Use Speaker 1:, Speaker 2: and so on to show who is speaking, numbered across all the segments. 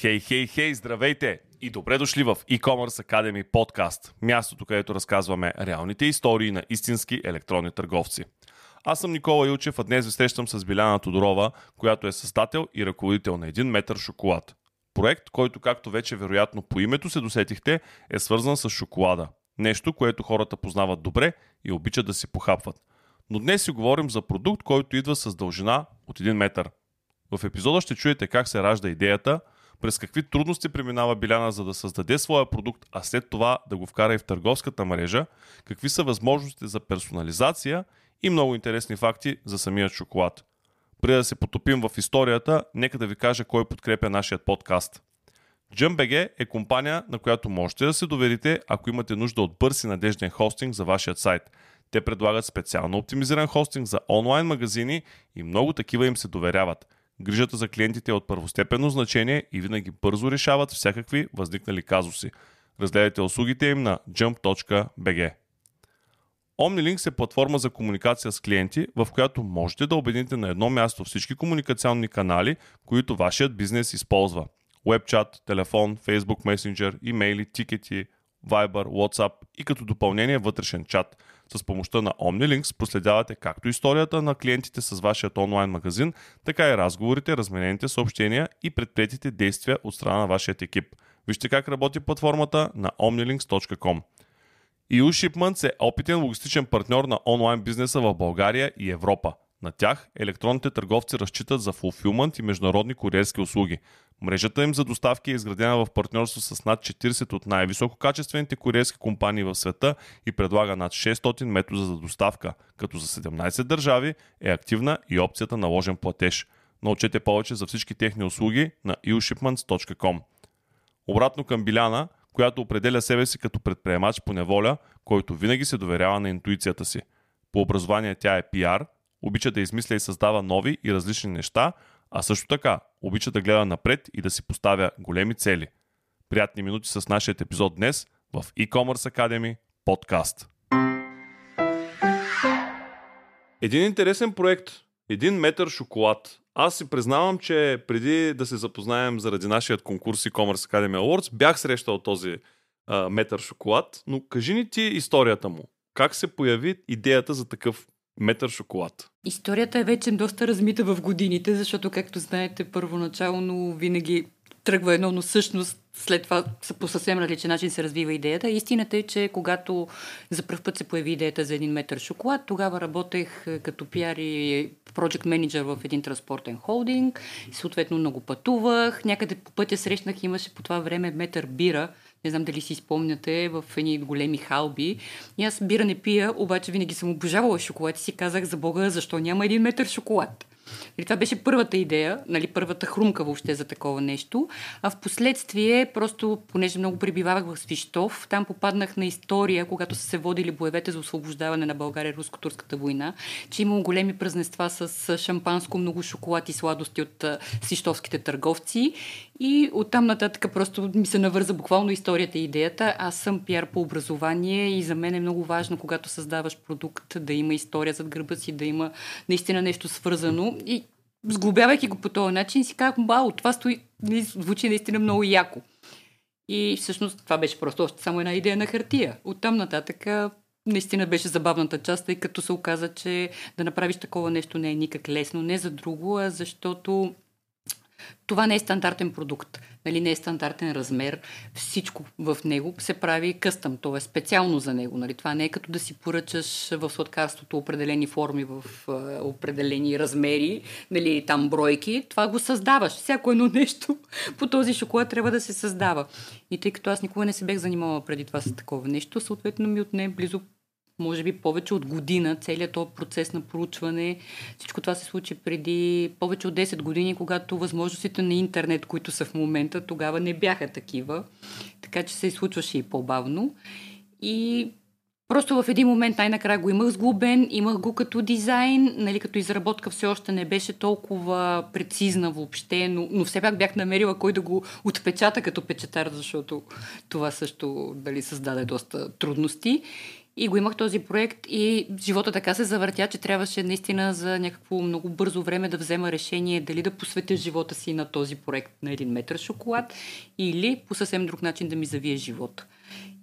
Speaker 1: Хей, хей, хей, здравейте и добре дошли в e-commerce Academy подкаст, мястото, където разказваме реалните истории на истински електронни търговци. Аз съм Никола Илчев, а днес ви срещам с Биляна Тодорова, която е създател и ръководител на 1 метър шоколад. Проект, който, както вече вероятно по името се досетихте, е свързан с шоколада. Нещо, което хората познават добре и обичат да си похапват. Но днес си говорим за продукт, който идва с дължина от 1 метър. В епизода ще чуете как се ражда идеята, през какви трудности преминава Биляна за да създаде своя продукт, а след това да го вкара и в търговската мрежа, какви са възможностите за персонализация и много интересни факти за самия шоколад. Преди да се потопим в историята, нека да ви кажа кой подкрепя нашия подкаст. JumpBG е компания, на която можете да се доверите, ако имате нужда от бърз и надежден хостинг за вашия сайт. Те предлагат специално оптимизиран хостинг за онлайн магазини и много такива им се доверяват – Грижата за клиентите е от първостепенно значение и винаги бързо решават всякакви възникнали казуси. Разгледайте услугите им на jump.bg. OmniLinks е платформа за комуникация с клиенти, в която можете да обедините на едно място всички комуникационни канали, които вашият бизнес използва. Webchat, телефон, Facebook Messenger, имейли, тикети, Viber, WhatsApp и като допълнение вътрешен чат – с помощта на OmniLinks проследявате както историята на клиентите с вашият онлайн магазин, така и разговорите, разменените съобщения и предприятите действия от страна на вашият екип. Вижте как работи платформата на omnilinks.com. EU Shipments е опитен логистичен партньор на онлайн бизнеса в България и Европа. На тях електронните търговци разчитат за фулфилмент и международни куриерски услуги. Мрежата им за доставки е изградена в партньорство с над 40 от най-висококачествените куриерски компании в света и предлага над 600 метода за доставка, като за 17 държави е активна и опцията на ложен платеж. Научете повече за всички техни услуги на eushipments.com. Обратно към Биляна, която определя себе си като предприемач по неволя, който винаги се доверява на интуицията си. По образование тя е PR, обича да измисля и създава нови и различни неща, а също така обича да гледа напред и да си поставя големи цели. Приятни минути с нашия епизод днес в e-commerce Academy подкаст. Един интересен проект. Един метър шоколад. Аз си признавам, че преди да се запознаем заради нашия конкурс e-commerce Academy Awards, бях срещал този а, метър шоколад, но кажи ни ти историята му. Как се появи идеята за такъв метър шоколад.
Speaker 2: Историята е вече доста размита в годините, защото, както знаете, първоначално винаги тръгва едно, но всъщност след това по съвсем различен начин се развива идеята. Истината е, че когато за първ път се появи идеята за един метър шоколад, тогава работех е, като пиар и project менеджер в един транспортен холдинг. Съответно много пътувах. Някъде по пътя срещнах, имаше по това време метър бира, не знам дали си спомняте, в едни големи халби. И аз бира не пия, обаче винаги съм обожавала шоколад и си казах за Бога, защо няма един метър шоколад. И това беше първата идея, нали, първата хрумка въобще за такова нещо. А в последствие, просто понеже много пребивавах в Свищов, там попаднах на история, когато са се водили боевете за освобождаване на България руско-турската война, че имало големи празненства с шампанско, много шоколад и сладости от свищовските търговци. И оттам нататък просто ми се навърза буквално историята и идеята. Аз съм пиар по образование и за мен е много важно, когато създаваш продукт, да има история зад гърба си, да има наистина нещо свързано. И сглобявайки го по този начин, си казах, вау, това стои, нали, звучи наистина много яко. И всъщност това беше просто още само една идея на хартия. Оттам нататък наистина беше забавната част, тъй като се оказа, че да направиш такова нещо не е никак лесно. Не за друго, а защото това не е стандартен продукт, нали, не е стандартен размер. Всичко в него се прави къстъм, то е специално за него. Нали. Това не е като да си поръчаш в сладкарството определени форми в uh, определени размери, нали, там бройки. Това го създаваш. Всяко едно нещо по този шоколад трябва да се създава. И тъй като аз никога не се бех занимавала преди това с такова нещо, съответно ми отне близо може би повече от година, целият този процес на проучване. Всичко това се случи преди повече от 10 години, когато възможностите на интернет, които са в момента, тогава не бяха такива. Така че се случваше и по-бавно. И Просто в един момент най-накрая го имах сглобен, имах го като дизайн, нали, като изработка все още не беше толкова прецизна въобще, но, но все пак бях намерила кой да го отпечата като печатар, защото това също дали, създаде доста трудности. И го имах този проект и живота така се завъртя, че трябваше наистина за някакво много бързо време да взема решение дали да посветя живота си на този проект на един метър шоколад или по съвсем друг начин да ми завие живота.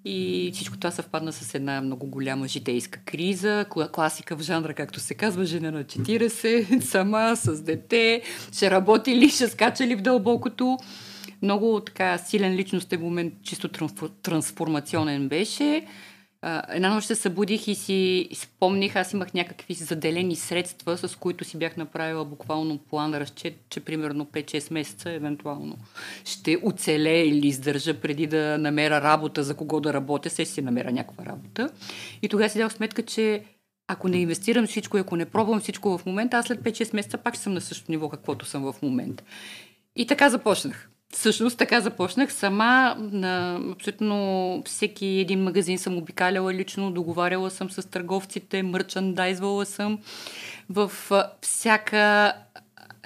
Speaker 2: И всичко това съвпадна с една много голяма житейска криза, класика в жанра, както се казва, жена на 40, сама, с дете, ще работи ли, ще скача ли в дълбокото. Много така силен личностен момент, чисто трансформационен беше. Една нощ се събудих и си спомних, аз имах някакви заделени средства, с които си бях направила буквално план, разчет, че примерно 5-6 месеца евентуално ще оцеле или издържа преди да намеря работа, за кого да работя, се си намеря някаква работа. И тогава си дах сметка, че ако не инвестирам всичко ако не пробвам всичко в момента, аз след 5-6 месеца пак ще съм на същото ниво, каквото съм в момента. И така започнах. Всъщност така започнах сама. На абсолютно всеки един магазин съм обикаляла лично, договаряла съм с търговците, мърчандайзвала съм. В всяка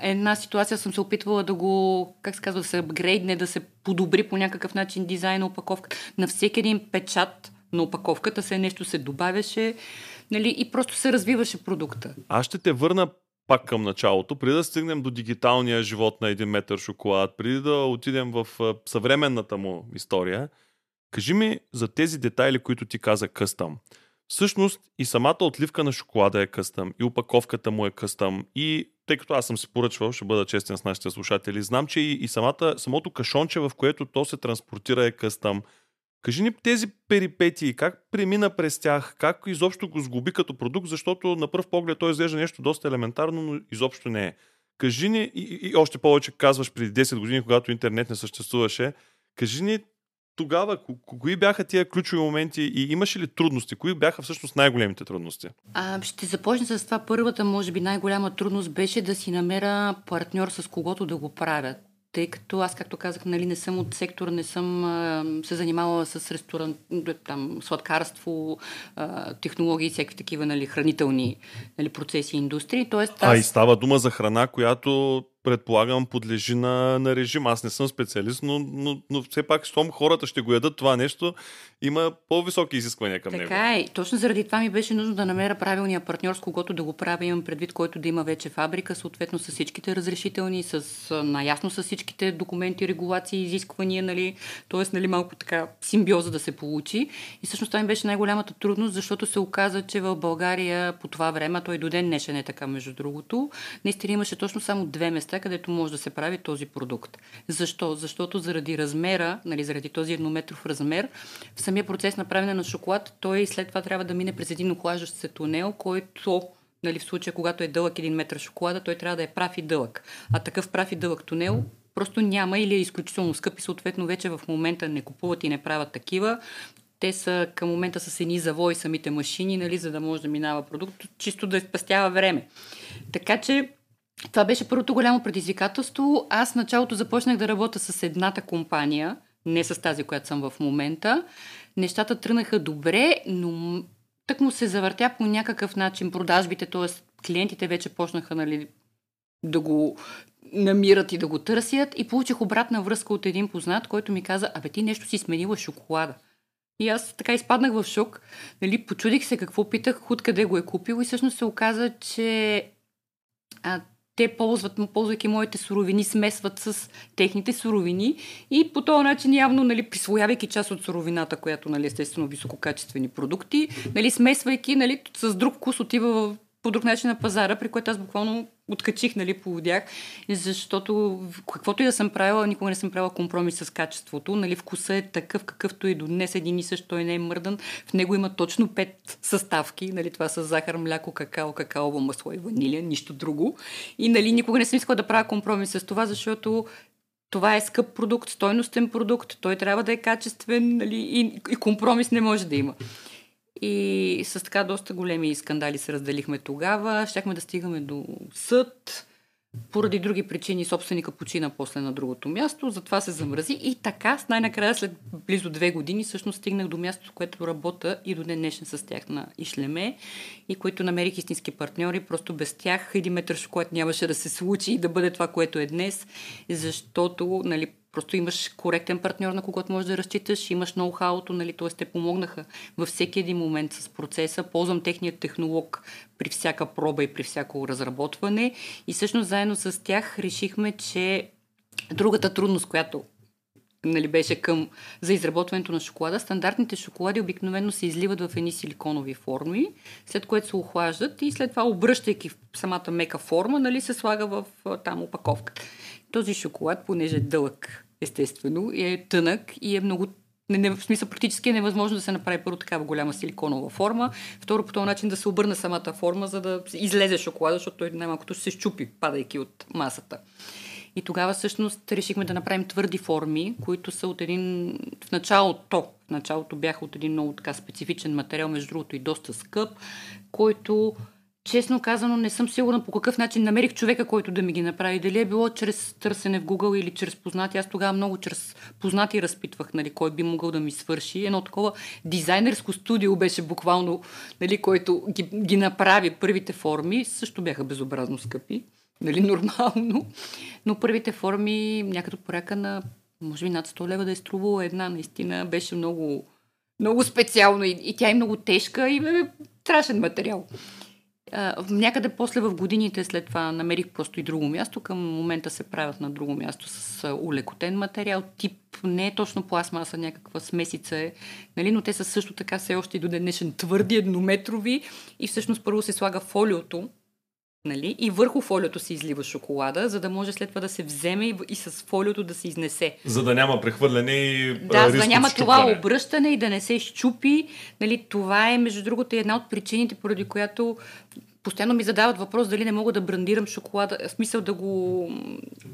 Speaker 2: една ситуация съм се опитвала да го, как се казва, се апгрейдне, да се подобри по някакъв начин дизайна, опаковка. На всеки един печат на опаковката се нещо се добавяше нали, и просто се развиваше продукта.
Speaker 1: Аз ще те върна пак към началото, преди да стигнем до дигиталния живот на един метър шоколад, преди да отидем в съвременната му история, кажи ми за тези детайли, които ти каза къстъм. Всъщност и самата отливка на шоколада е къстъм, и опаковката му е къстъм, и тъй като аз съм си поръчвал, ще бъда честен с нашите слушатели, знам, че и, и самата, самото кашонче, в което то се транспортира е къстъм. Кажи ни тези перипетии, как премина през тях, как изобщо го сгуби като продукт, защото на пръв поглед той изглежда нещо доста елементарно, но изобщо не е. Кажи ни, и, и още повече казваш преди 10 години, когато интернет не съществуваше, кажи ни тогава, кои бяха тия ключови моменти и имаше ли трудности? Кои бяха всъщност най-големите трудности?
Speaker 2: А, ще започна с това. Първата, може би най-голяма трудност беше да си намеря партньор с когото да го правят тъй като аз, както казах, нали, не съм от сектора, не съм а, се занимавала с ресторант, там, сладкарство, а, технологии и всякакви такива нали, хранителни нали, процеси и индустрии. Тоест,
Speaker 1: аз... А и става дума за храна, която предполагам, подлежи на, на режим. Аз не съм специалист, но, но, но все пак, щом хората ще го ядат това нещо, има по-високи изисквания към
Speaker 2: така
Speaker 1: него.
Speaker 2: Така е. Точно заради това ми беше нужно да намеря правилния партньор, с когото да го правя. Имам предвид, който да има вече фабрика, съответно с всичките разрешителни, с, наясно с всичките документи, регулации, изисквания, нали, т.е. Нали, малко така симбиоза да се получи. И всъщност това ми беше най-голямата трудност, защото се оказа, че в България по това време, той до ден днешен е така, между другото, наистина имаше точно само две места, където може да се прави този продукт. Защо? Защото заради размера, нали, заради този еднометров размер, в самия процес на правене на шоколад, той след това трябва да мине през един охлаждащ се тунел, който нали, в случая, когато е дълъг един метър шоколада, той трябва да е прав и дълъг. А такъв прав и дълъг тунел просто няма или е изключително скъп и съответно вече в момента не купуват и не правят такива. Те са към момента с едни завои самите машини, нали, за да може да минава продукт, чисто да спастява време. Така че това беше първото голямо предизвикателство. Аз началото започнах да работя с едната компания, не с тази, която съм в момента. Нещата тръгнаха добре, но тък му се завъртя по някакъв начин продажбите, т.е. клиентите вече почнаха нали, да го намират и да го търсят и получих обратна връзка от един познат, който ми каза, абе ти нещо си сменила шоколада. И аз така изпаднах в шок. Нали, почудих се какво питах, откъде го е купил и всъщност се оказа, че а, те ползват, ползвайки моите суровини, смесват с техните суровини и по този начин явно, нали, присвоявайки част от суровината, която, нали, естествено, висококачествени продукти, нали, смесвайки, нали, с друг вкус отива в по друг начин на пазара, при което аз буквално откачих, нали, поводях, защото каквото и да съм правила, никога не съм правила компромис с качеството. Нали, вкуса е такъв, какъвто и до днес един и също той не е мърдан. В него има точно пет съставки. Нали, това са захар, мляко, какао, какаово масло и ванилия, нищо друго. И нали, никога не съм искала да правя компромис с това, защото това е скъп продукт, стойностен продукт, той трябва да е качествен нали, и, и компромис не може да има. И с така доста големи скандали се разделихме тогава. Щяхме да стигаме до съд. Поради други причини собственика почина после на другото място, затова се замрази и така, с най-накрая след близо две години, всъщност стигнах до мястото, което работя и до ден днешен с тях на Ишлеме и които намерих истински партньори. Просто без тях един метър шоколад нямаше да се случи и да бъде това, което е днес, защото нали, Просто имаш коректен партньор, на когото можеш да разчиташ, имаш ноу-хауто, нали, т.е. те помогнаха във всеки един момент с процеса. Ползвам техният технолог при всяка проба и при всяко разработване. И всъщност заедно с тях решихме, че другата трудност, която нали, беше към за изработването на шоколада. Стандартните шоколади обикновено се изливат в едни силиконови форми, след което се охлаждат и след това, обръщайки самата мека форма, нали, се слага в там опаковката. Този шоколад, понеже е дълъг, естествено, е тънък и е много не, в смисъл практически е невъзможно да се направи първо такава голяма силиконова форма, второ по този начин да се обърне самата форма, за да излезе шоколада, защото той най-малкото се щупи, падайки от масата. И тогава всъщност решихме да направим твърди форми, които са от един... В началото, в началото бяха от един много така специфичен материал, между другото и доста скъп, който Честно казано, не съм сигурна по какъв начин намерих човека, който да ми ги направи. Дали е било чрез търсене в Google или чрез познати. Аз тогава много чрез познати разпитвах, нали, кой би могъл да ми свърши. Едно такова дизайнерско студио беше буквално, нали, който ги, ги направи първите форми. Също бяха безобразно скъпи нали, нормално. Но първите форми някъде поряка на, може би над 100 лева да е струвала една, наистина беше много, много специално и, и тя е много тежка и е страшен материал. А, някъде после в годините след това намерих просто и друго място. Към момента се правят на друго място с улекотен материал, тип не е точно пластмаса, някаква смесица е, нали? но те са също така все още и до днешен твърди, еднометрови и всъщност първо се слага фолиото, Нали? И върху фолиото се излива шоколада, за да може след това да се вземе и, и с фолиото да се изнесе.
Speaker 1: За да няма прехвърляне и
Speaker 2: Да, за да няма това обръщане и да не се щупи. Нали, това е, между другото, една от причините, поради която постоянно ми задават въпрос дали не мога да брандирам шоколада, в смисъл да го...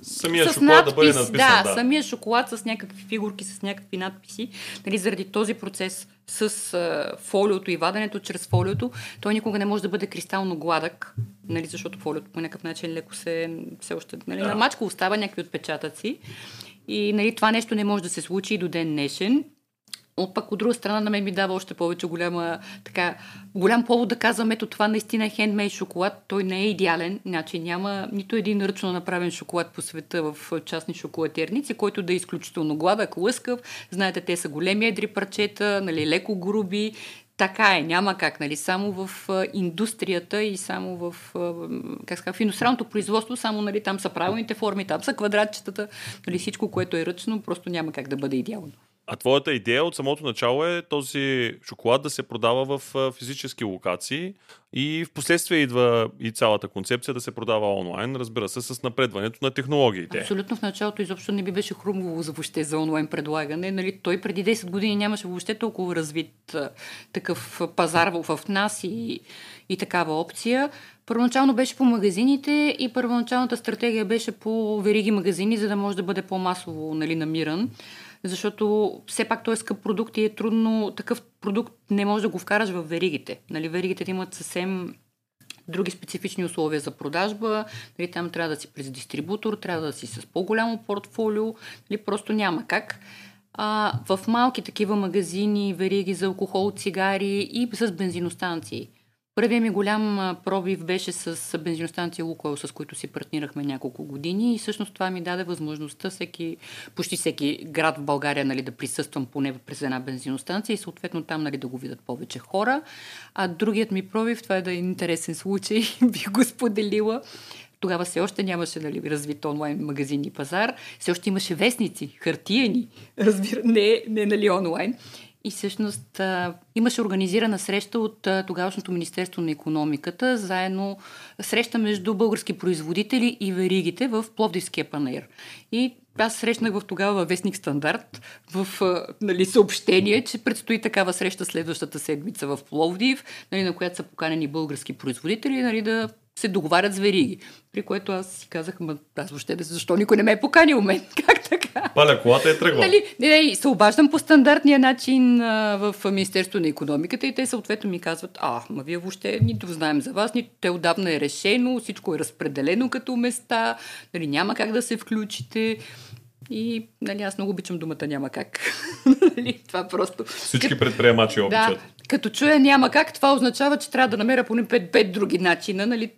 Speaker 1: Самия с шоколад надпис, да бъде надписан,
Speaker 2: да, да, самия шоколад с някакви фигурки, с някакви надписи, нали, заради този процес с а, фолиото и ваденето чрез фолиото, той никога не може да бъде кристално гладък, нали, защото фолиото по някакъв начин леко се, се още нали, да. на мачка остава някакви отпечатъци. И нали, това нещо не може да се случи и до ден днешен. От пък от друга страна на мен ми дава още повече голяма, така, голям повод да казвам, ето това наистина е хендмейд шоколад. Той не е идеален, значи няма нито един ръчно направен шоколад по света в частни шоколадерници, който да е изключително гладък, лъскав. Знаете, те са големи едри парчета, нали, леко груби, така е, няма как, нали, само в индустрията и само в, как ска, в индустриалното производство, само, нали, там са правилните форми, там са квадратчетата, нали, всичко, което е ръчно, просто няма как да бъде идеално.
Speaker 1: А твоята идея от самото начало е този шоколад да се продава в физически локации и в последствие идва и цялата концепция да се продава онлайн, разбира се, с напредването на технологиите.
Speaker 2: Абсолютно в началото изобщо не би беше хрумово за въобще за онлайн предлагане. Нали, той преди 10 години нямаше въобще толкова развит такъв пазар в нас и, и такава опция. Първоначално беше по магазините и първоначалната стратегия беше по вериги магазини, за да може да бъде по-масово нали, намиран защото все пак той е скъп продукт и е трудно, такъв продукт не може да го вкараш в веригите. Нали, веригите имат съвсем други специфични условия за продажба. Нали, там трябва да си през дистрибутор, трябва да си с по-голямо портфолио. Нали, просто няма как. А, в малки такива магазини, вериги за алкохол, цигари и с бензиностанции. Първият ми голям пробив беше с бензиностанция Лукойл, с които си партнирахме няколко години и всъщност това ми даде възможността всеки, почти всеки град в България нали, да присъствам поне през една бензиностанция и съответно там нали, да го видят повече хора. А другият ми пробив, това е да е интересен случай, бих го споделила. Тогава все още нямаше нали, развит онлайн магазин и пазар. Все още имаше вестници, хартияни, разбира, не, не нали, онлайн. И всъщност имаше организирана среща от тогавашното Министерство на економиката, заедно среща между български производители и веригите в Пловдивския панер. И аз срещнах в тогава вестник Стандарт в нали, съобщение, че предстои такава среща следващата седмица в Пловдив, нали, на която са поканени български производители нали, да се договарят с вериги. При което аз си казах, ма аз въобще да защо никой не ме е поканил мен? Как така?
Speaker 1: Паля колата е тръгва.
Speaker 2: Нали, не, не, се обаждам по стандартния начин а, в Министерство на економиката и те съответно ми казват, а, ма вие въобще нито знаем за вас, нито те отдавна е решено, всичко е разпределено като места, нали, няма как да се включите. И нали, аз много обичам думата няма как. нали, това просто...
Speaker 1: Всички предприемачи обичат. Да,
Speaker 2: като чуя няма как, това означава, че трябва да намеря поне пет, пет други начина. Нали?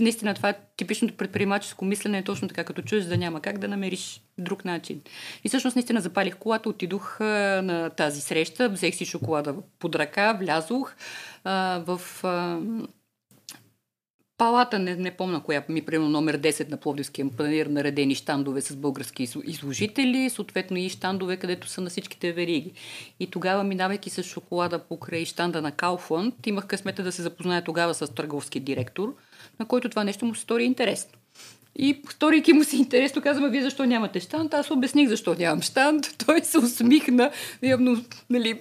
Speaker 2: Наистина това е типичното предприемаческо мислене, е точно така, като чуеш да няма как да намериш друг начин. И всъщност наистина запалих колата, отидох на тази среща, взех си шоколада под ръка, влязох а, в а, палата, не, не помня коя, ми примерно номер 10 на Пловдивския панер, наредени щандове с български изложители, съответно и щандове, където са на всичките вериги. И тогава, минавайки с шоколада покрай щанда на Кауфланд, имах късмета да се запозная тогава с търговски директор, на който това нещо му се стори интересно. И сторийки му си интересно, казвам, вие защо нямате штант? Аз обясних защо нямам штант. Той се усмихна, явно, нали,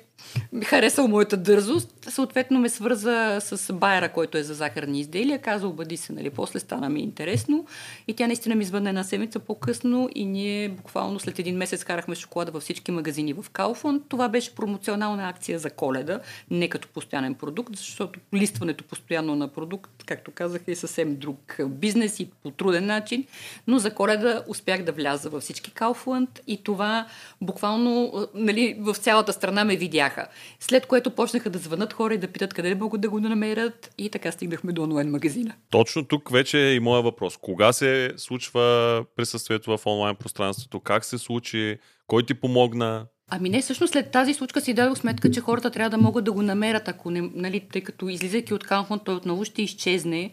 Speaker 2: харесал моята дързост. Съответно ме свърза с байера, който е за захарни изделия. Каза, обади се, нали, после стана ми интересно. И тя наистина ми звънна една седмица по-късно и ние буквално след един месец карахме шоколада във всички магазини в Кауфон. Това беше промоционална акция за коледа, не като постоянен продукт, защото листването постоянно на продукт, както казах, е съвсем друг бизнес и по труден начин. Но за коледа успях да вляза във всички Кауфланд и това буквално нали, в цялата страна ме видяха. След което почнаха да звънат хора и да питат къде могат да го намерят и така стигнахме до онлайн магазина.
Speaker 1: Точно тук вече е и моя въпрос. Кога се случва присъствието в онлайн пространството? Как се случи? Кой ти помогна?
Speaker 2: Ами не, всъщност след тази случка си дадох сметка, че хората трябва да могат да го намерят, ако не, нали, тъй като излизайки от Канфон, той отново ще изчезне.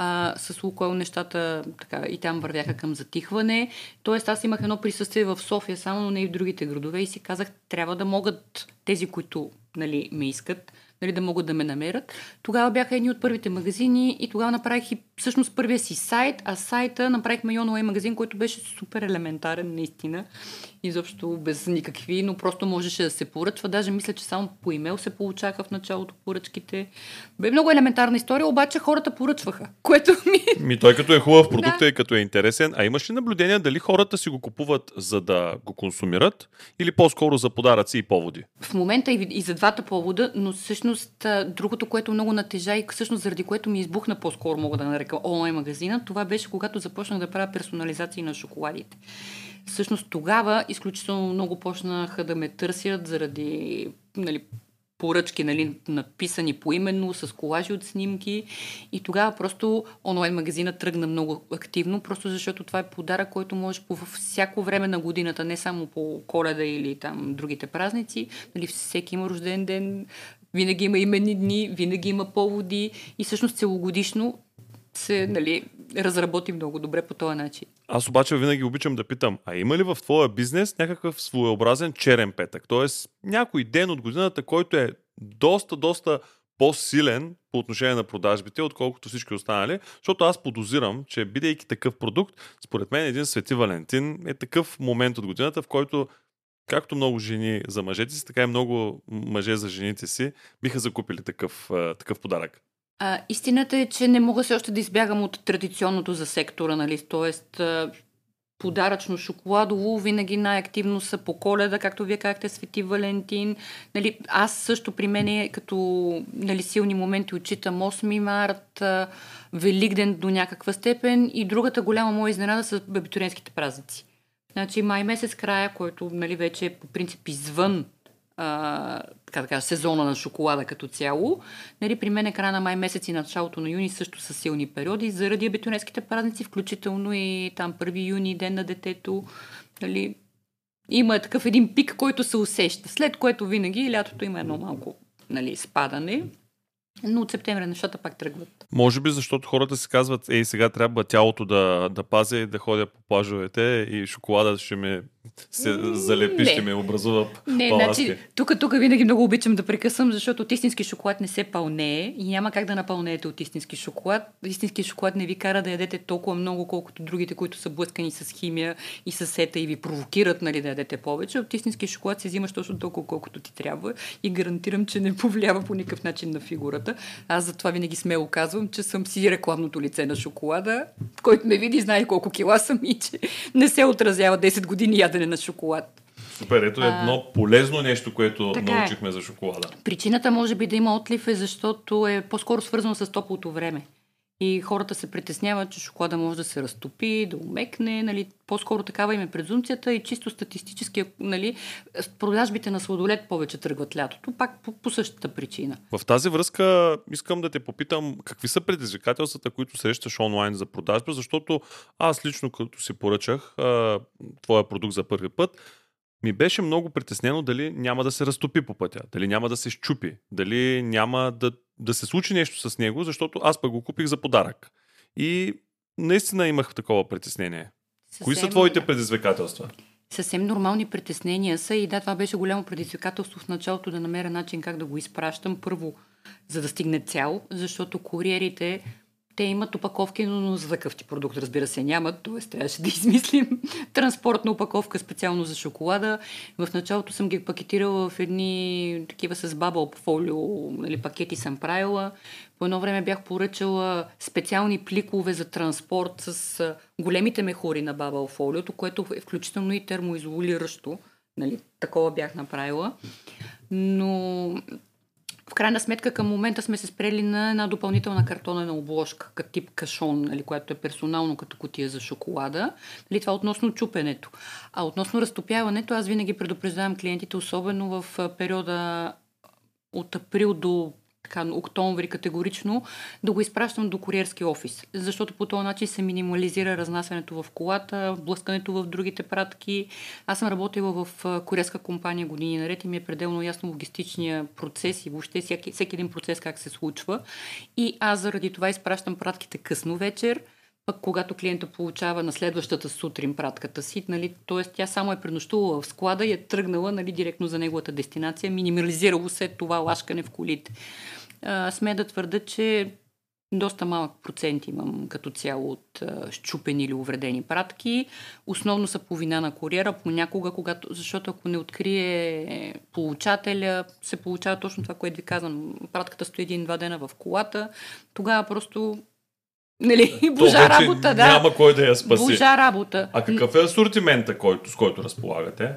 Speaker 2: А, с Лукойл нещата така, и там вървяха към затихване. Тоест аз имах едно присъствие в София, само но не и в другите градове и си казах, трябва да могат тези, които нали, ме искат, нали, да могат да ме намерят. Тогава бяха едни от първите магазини и тогава направих и всъщност първия си сайт, а сайта направихме Йонуей магазин, който беше супер елементарен наистина изобщо без никакви, но просто можеше да се поръчва. Даже мисля, че само по имейл се получаха в началото поръчките. Бе много елементарна история, обаче хората поръчваха, което ми...
Speaker 1: Ми той като е хубав продукт да. и като е интересен. А имаш ли наблюдение дали хората си го купуват за да го консумират или по-скоро за подаръци и поводи?
Speaker 2: В момента и, и за двата повода, но всъщност другото, което много натежа и всъщност заради което ми избухна по-скоро, мога да нарека онлайн магазина, това беше когато започнах да правя персонализации на шоколадите. Всъщност тогава изключително много почнаха да ме търсят заради нали, поръчки, нали, написани поименно, с колажи от снимки. И тогава просто онлайн магазина тръгна много активно, просто защото това е подарък, който можеш по всяко време на годината, не само по коледа или там другите празници. Нали, всеки има рожден ден, винаги има именни дни, винаги има поводи и всъщност целогодишно се нали, разработи много добре по този начин.
Speaker 1: Аз обаче винаги обичам да питам, а има ли в твоя бизнес някакъв своеобразен черен петък? Тоест някой ден от годината, който е доста, доста по-силен по отношение на продажбите, отколкото всички останали, защото аз подозирам, че бидейки такъв продукт, според мен един Свети Валентин е такъв момент от годината, в който както много жени за мъжете си, така и много мъже за жените си биха закупили такъв, такъв подарък.
Speaker 2: А, истината е, че не мога се още да избягам от традиционното за сектора, нали? Тоест, подаръчно шоколадово винаги най-активно са по коледа, както вие казахте, Свети Валентин. Нали, аз също при мен е като нали, силни моменти отчитам 8 март, Великден до някаква степен и другата голяма моя изненада са абитуренските празници. Значи май месец края, който нали, вече е по принцип извън а, така да кажа, сезона на шоколада като цяло. Нали, при мен е края на май месец и началото на юни също са силни периоди, заради абитуренските празници, включително и там 1 юни, ден на детето. Нали, има такъв един пик, който се усеща, след което винаги лятото има едно малко нали, спадане. Но от септември нещата пак тръгват.
Speaker 1: Може би защото хората си казват, ей сега трябва тялото да, да пазя и да ходя по плажовете и шоколада ще ме се залепи, не. ще ме образува
Speaker 2: Не, значи, тук, тук винаги много обичам да прекъсвам, защото от истински шоколад не се пълнее и няма как да напълнеете от истински шоколад. Истински шоколад не ви кара да ядете толкова много, колкото другите, които са блъскани с химия и с сета и ви провокират нали, да ядете повече. От истински шоколад се взимаш точно толкова, колкото ти трябва и гарантирам, че не повлиява по никакъв начин на фигурата. Аз затова винаги смело казвам, че съм си рекламното лице на шоколада, който ме види, знае колко кила съм и че не се отразява 10 години ядене на шоколад.
Speaker 1: Супер, ето едно а, полезно нещо, което така е. научихме е. за шоколада.
Speaker 2: Причината може би да има отлив е защото е по-скоро свързано с топлото време. И хората се притесняват, че шоколада може да се разтопи, да умекне. Нали, по-скоро такава им е презумцията и чисто статистически нали, продажбите на сладолет повече тръгват лятото, пак по, по същата причина.
Speaker 1: В тази връзка искам да те попитам какви са предизвикателствата, които срещаш онлайн за продажба, защото аз лично като си поръчах а, твоя продукт за първи път, ми беше много притеснено дали няма да се разтопи по пътя, дали няма да се щупи, дали няма да, да се случи нещо с него, защото аз пък го купих за подарък. И наистина имах такова притеснение. Съвсем... Кои са твоите предизвикателства?
Speaker 2: Съвсем нормални притеснения са и да, това беше голямо предизвикателство в началото да намеря начин как да го изпращам. Първо, за да стигне цял, защото куриерите те имат опаковки, но за такъв ти продукт, разбира се, нямат. Т.е. трябваше да измислим транспортна опаковка специално за шоколада. В началото съм ги пакетирала в едни такива с бабъл фолио нали, пакети съм правила. По едно време бях поръчала специални пликове за транспорт с големите мехури на бабъл фолиото, което е включително и термоизолиращо. Нали, такова бях направила. Но в крайна сметка към момента сме се спрели на една допълнителна картонена обложка, като тип кашон, нали, която е персонално като котия за шоколада. Нали, това относно чупенето. А относно разтопяването, аз винаги предупреждавам клиентите, особено в периода от април до така, октомври категорично, да го изпращам до куриерски офис. Защото по този начин се минимализира разнасянето в колата, блъскането в другите пратки. Аз съм работила в куриерска компания години наред и ми е пределно ясно логистичния процес и въобще всеки, всеки един процес как се случва. И аз заради това изпращам пратките късно вечер, пък когато клиента получава на следващата сутрин пратката си, нали, т.е. тя само е пренощувала в склада и е тръгнала нали, директно за неговата дестинация, минимализирало се това лашкане в колите а, сме да твърда, че доста малък процент имам като цяло от а, щупени или увредени пратки. Основно са по вина на куриера, понякога, когато, защото ако не открие получателя, се получава точно това, което ви казвам. Пратката стои един-два дена в колата, тогава просто Нали, божа работа, да.
Speaker 1: Няма кой да я спаси.
Speaker 2: Божа работа.
Speaker 1: А какъв е асортимента, който, с който разполагате?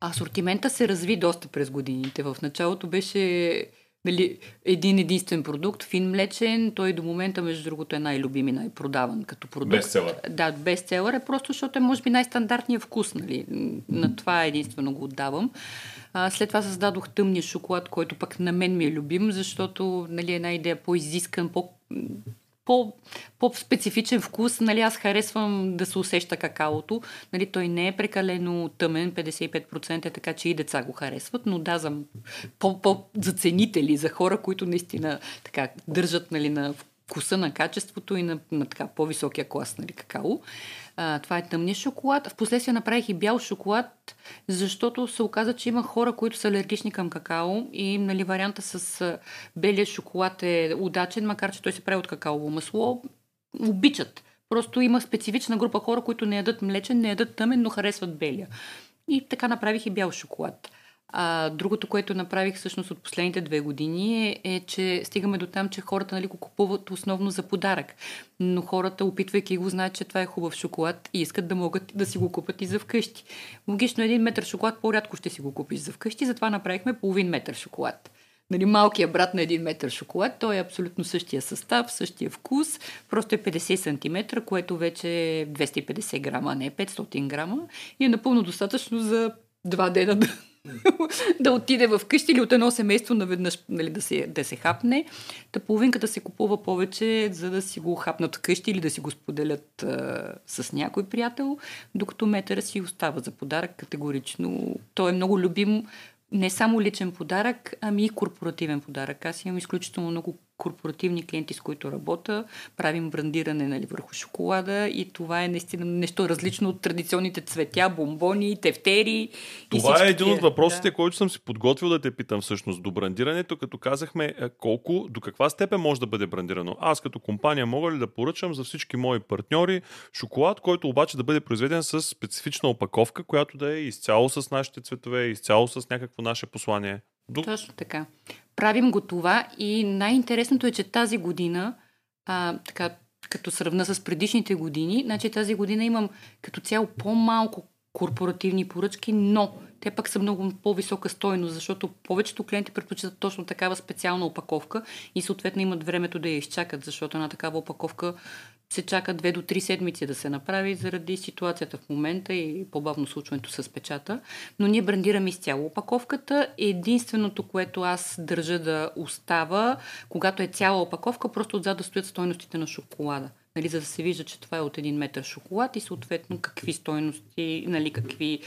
Speaker 2: Асортимента се разви доста през годините. В началото беше нали, един единствен продукт, фин млечен, той до момента, между другото, е най-любим и най-продаван като продукт.
Speaker 1: Бестселър.
Speaker 2: Да, бестселър е просто, защото е, може би, най-стандартният вкус. Нали. На това единствено го отдавам. А, след това създадох тъмния шоколад, който пък на мен ми е любим, защото нали, една идея по-изискан, по по, по-специфичен вкус. Нали, аз харесвам да се усеща какаото. Нали, той не е прекалено тъмен, 55% е така, че и деца го харесват, но да, за, по, по, за ценители, за хора, които наистина така, държат нали, на вкуса, на качеството и на, на така по-високия клас нали, какао. А, това е тъмния шоколад. Впоследствие направих и бял шоколад, защото се оказа, че има хора, които са алергични към какао и нали, варианта с белия шоколад е удачен, макар че той се прави от какаово масло. Обичат. Просто има специфична група хора, които не ядат млечен, не ядат тъмен, но харесват белия. И така направих и бял шоколад. А, другото, което направих всъщност от последните две години е, е че стигаме до там, че хората нали, го купуват основно за подарък. Но хората, опитвайки го, знаят, че това е хубав шоколад и искат да могат да си го купат и за вкъщи. Логично един метър шоколад по-рядко ще си го купиш за вкъщи, затова направихме половин метър шоколад. Нали, малкият брат на един метър шоколад, той е абсолютно същия състав, същия вкус, просто е 50 см, което вече е 250 грама, а не 500 грама и е напълно достатъчно за два дена да, да отиде в къщи или от едно семейство наведнъж нали, да, се, да се хапне. Та половинката се купува повече, за да си го хапнат къщи или да си го споделят а, с някой приятел, докато метъра си остава за подарък категорично. Той е много любим не само личен подарък, ами и корпоративен подарък. Аз имам изключително много корпоративни клиенти, с които работя, правим брандиране нали, върху шоколада и това е наистина нещо различно от традиционните цветя, бомбони, тефтери.
Speaker 1: Това е един от въпросите, да. който съм си подготвил да те питам всъщност. До брандирането, като казахме е, колко, до каква степен може да бъде брандирано. Аз като компания мога ли да поръчам за всички мои партньори шоколад, който обаче да бъде произведен с специфична опаковка, която да е изцяло с нашите цветове, изцяло с някакво наше послание.
Speaker 2: До... Точно така. Правим го това и най-интересното е, че тази година, а, така, като сравна с предишните години, значи тази година имам като цяло по-малко корпоративни поръчки, но те пък са много по-висока стойност, защото повечето клиенти предпочитат точно такава специална опаковка и съответно имат времето да я изчакат, защото една такава опаковка се чака 2 до 3 седмици да се направи заради ситуацията в момента и по-бавно случването с печата. Но ние брандираме изцяло опаковката. Единственото, което аз държа да остава, когато е цяла опаковка, просто отзад да стоят стойностите на шоколада нали, за да се вижда, че това е от един метър шоколад и съответно какви стойности, нали, какви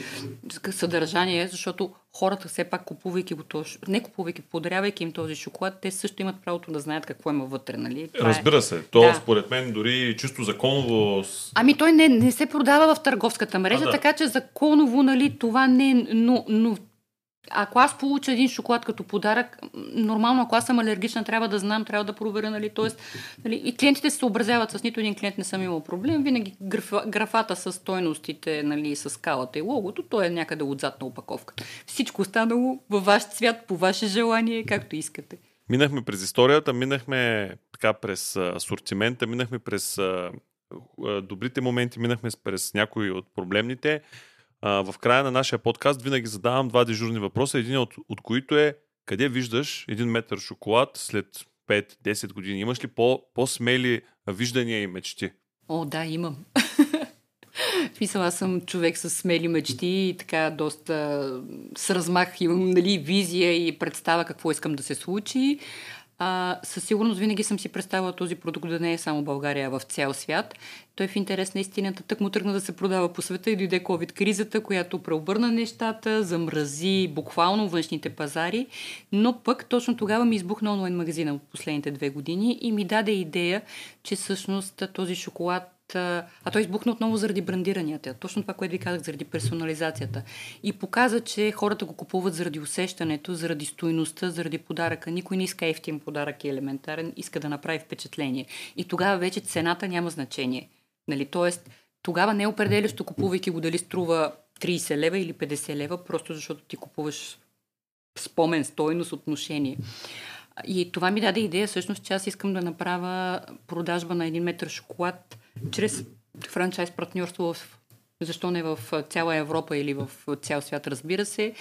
Speaker 2: съдържания, защото хората все пак купувайки го този, не купувайки, подарявайки им този шоколад, те също имат правото да знаят какво има вътре. Нали?
Speaker 1: Това е- Разбира се. То да. според мен дори чисто законово...
Speaker 2: Ами той не, не се продава в търговската мрежа, а, да. така че законово нали, това не е... Но, но ако аз получа един шоколад като подарък, нормално, ако аз съм алергична, трябва да знам, трябва да проверя, нали, Тоест, нали, и клиентите се съобразяват с нито един клиент не съм имал проблем. Винаги граф, графата с стойностите, нали, с скалата и логото, то е някъде отзад на опаковката. Всичко останало във ваш цвят, по ваше желание, както искате.
Speaker 1: Минахме през историята, минахме така през асортимента, минахме през добрите моменти, минахме през някои от проблемните в края на нашия подкаст винаги задавам два дежурни въпроса, един от, от които е къде виждаш един метър шоколад след 5-10 години? Имаш ли по, по-смели виждания и мечти?
Speaker 2: О, да, имам. Смисъл, аз съм човек с смели мечти и така доста с размах имам нали, визия и представа какво искам да се случи. А, със сигурност винаги съм си представила този продукт да не е само България, а в цял свят. Той в интерес на истината тък му тръгна да се продава по света и дойде COVID-кризата, която преобърна нещата, замрази буквално външните пазари, но пък точно тогава ми избухна онлайн магазина от последните две години и ми даде идея, че всъщност този шоколад а той избухна отново заради брандиранията. Точно това, което ви казах, заради персонализацията. И показа, че хората го купуват заради усещането, заради стойността, заради подаръка. Никой не иска ефтин подарък и елементарен, иска да направи впечатление. И тогава вече цената няма значение. Нали? Тоест, тогава не е определящо, купувайки го дали струва 30 лева или 50 лева, просто защото ти купуваш спомен, стойност, отношение. И това ми даде идея, всъщност, че аз искам да направя продажба на един метър шоколад чрез франчайз партньорство в защо не в цяла Европа или в цял свят, разбира се.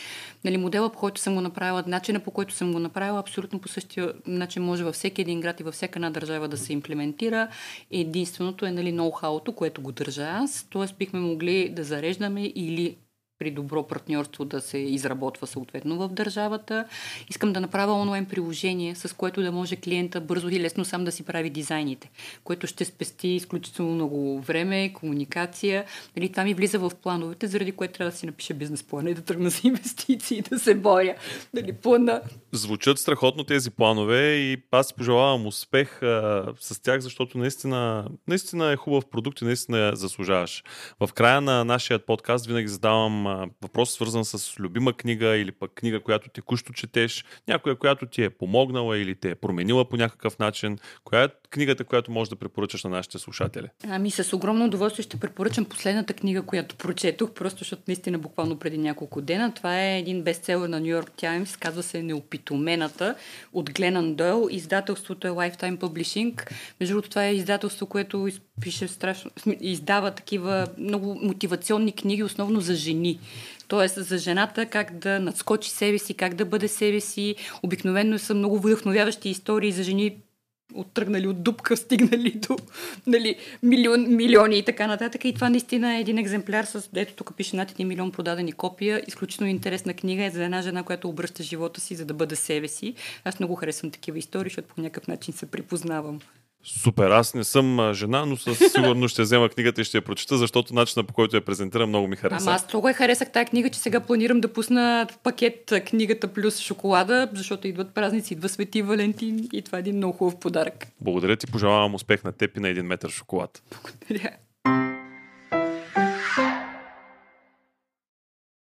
Speaker 2: Нали, модела, по който съм го направила, начина по който съм го направила, абсолютно по същия начин може във всеки един град и във всяка една държава да се имплементира. Единственото е нали, ноу-хауто, което го държа аз. Тоест бихме могли да зареждаме или при добро партньорство да се изработва съответно в държавата. Искам да направя онлайн приложение, с което да може клиента бързо и лесно сам да си прави дизайните, което ще спести изключително много време, комуникация. Нали, това ми влиза в плановете, заради което трябва да си напиша бизнес плана и да тръгна за инвестиции, да се боря. Нали, плана.
Speaker 1: Звучат страхотно тези планове и аз пожелавам успех а, с тях, защото наистина, наистина е хубав продукт и наистина заслужаваш. В края на нашия подкаст винаги задавам въпрос свързан с любима книга или пък книга, която текущо четеш, някоя, която ти е помогнала или те е променила по някакъв начин. Коя е книгата, която можеш да препоръчаш на нашите слушатели?
Speaker 2: Ами с огромно удоволствие ще препоръчам последната книга, която прочетох, просто защото наистина буквално преди няколко дена. Това е един бестселър на Нью Йорк Таймс, казва се Неопитомената от Гленан Дойл. Издателството е Lifetime Publishing. Между другото, това е издателство, което пише страшно, издава такива много мотивационни книги, основно за жени. Тоест за жената как да надскочи себе си, как да бъде себе си. Обикновено са много вдъхновяващи истории за жени, оттръгнали от дупка, стигнали до нали, милион, милиони и така нататък. И това наистина е един екземпляр с, ето тук пише над 1 милион продадени копия. Изключително интересна книга е за една жена, която обръща живота си, за да бъде себе си. Аз много харесвам такива истории, защото по някакъв начин се припознавам.
Speaker 1: Супер, аз не съм жена, но със сигурност ще взема книгата и ще я прочета, защото начина по който я презентира много ми хареса.
Speaker 2: Ама аз много я харесах тази книга, че сега планирам да пусна пакет книгата плюс шоколада, защото идват празници, идва Свети Валентин и това е един много хубав подарък.
Speaker 1: Благодаря ти, пожелавам успех на теб и на един метър шоколад.
Speaker 2: Благодаря.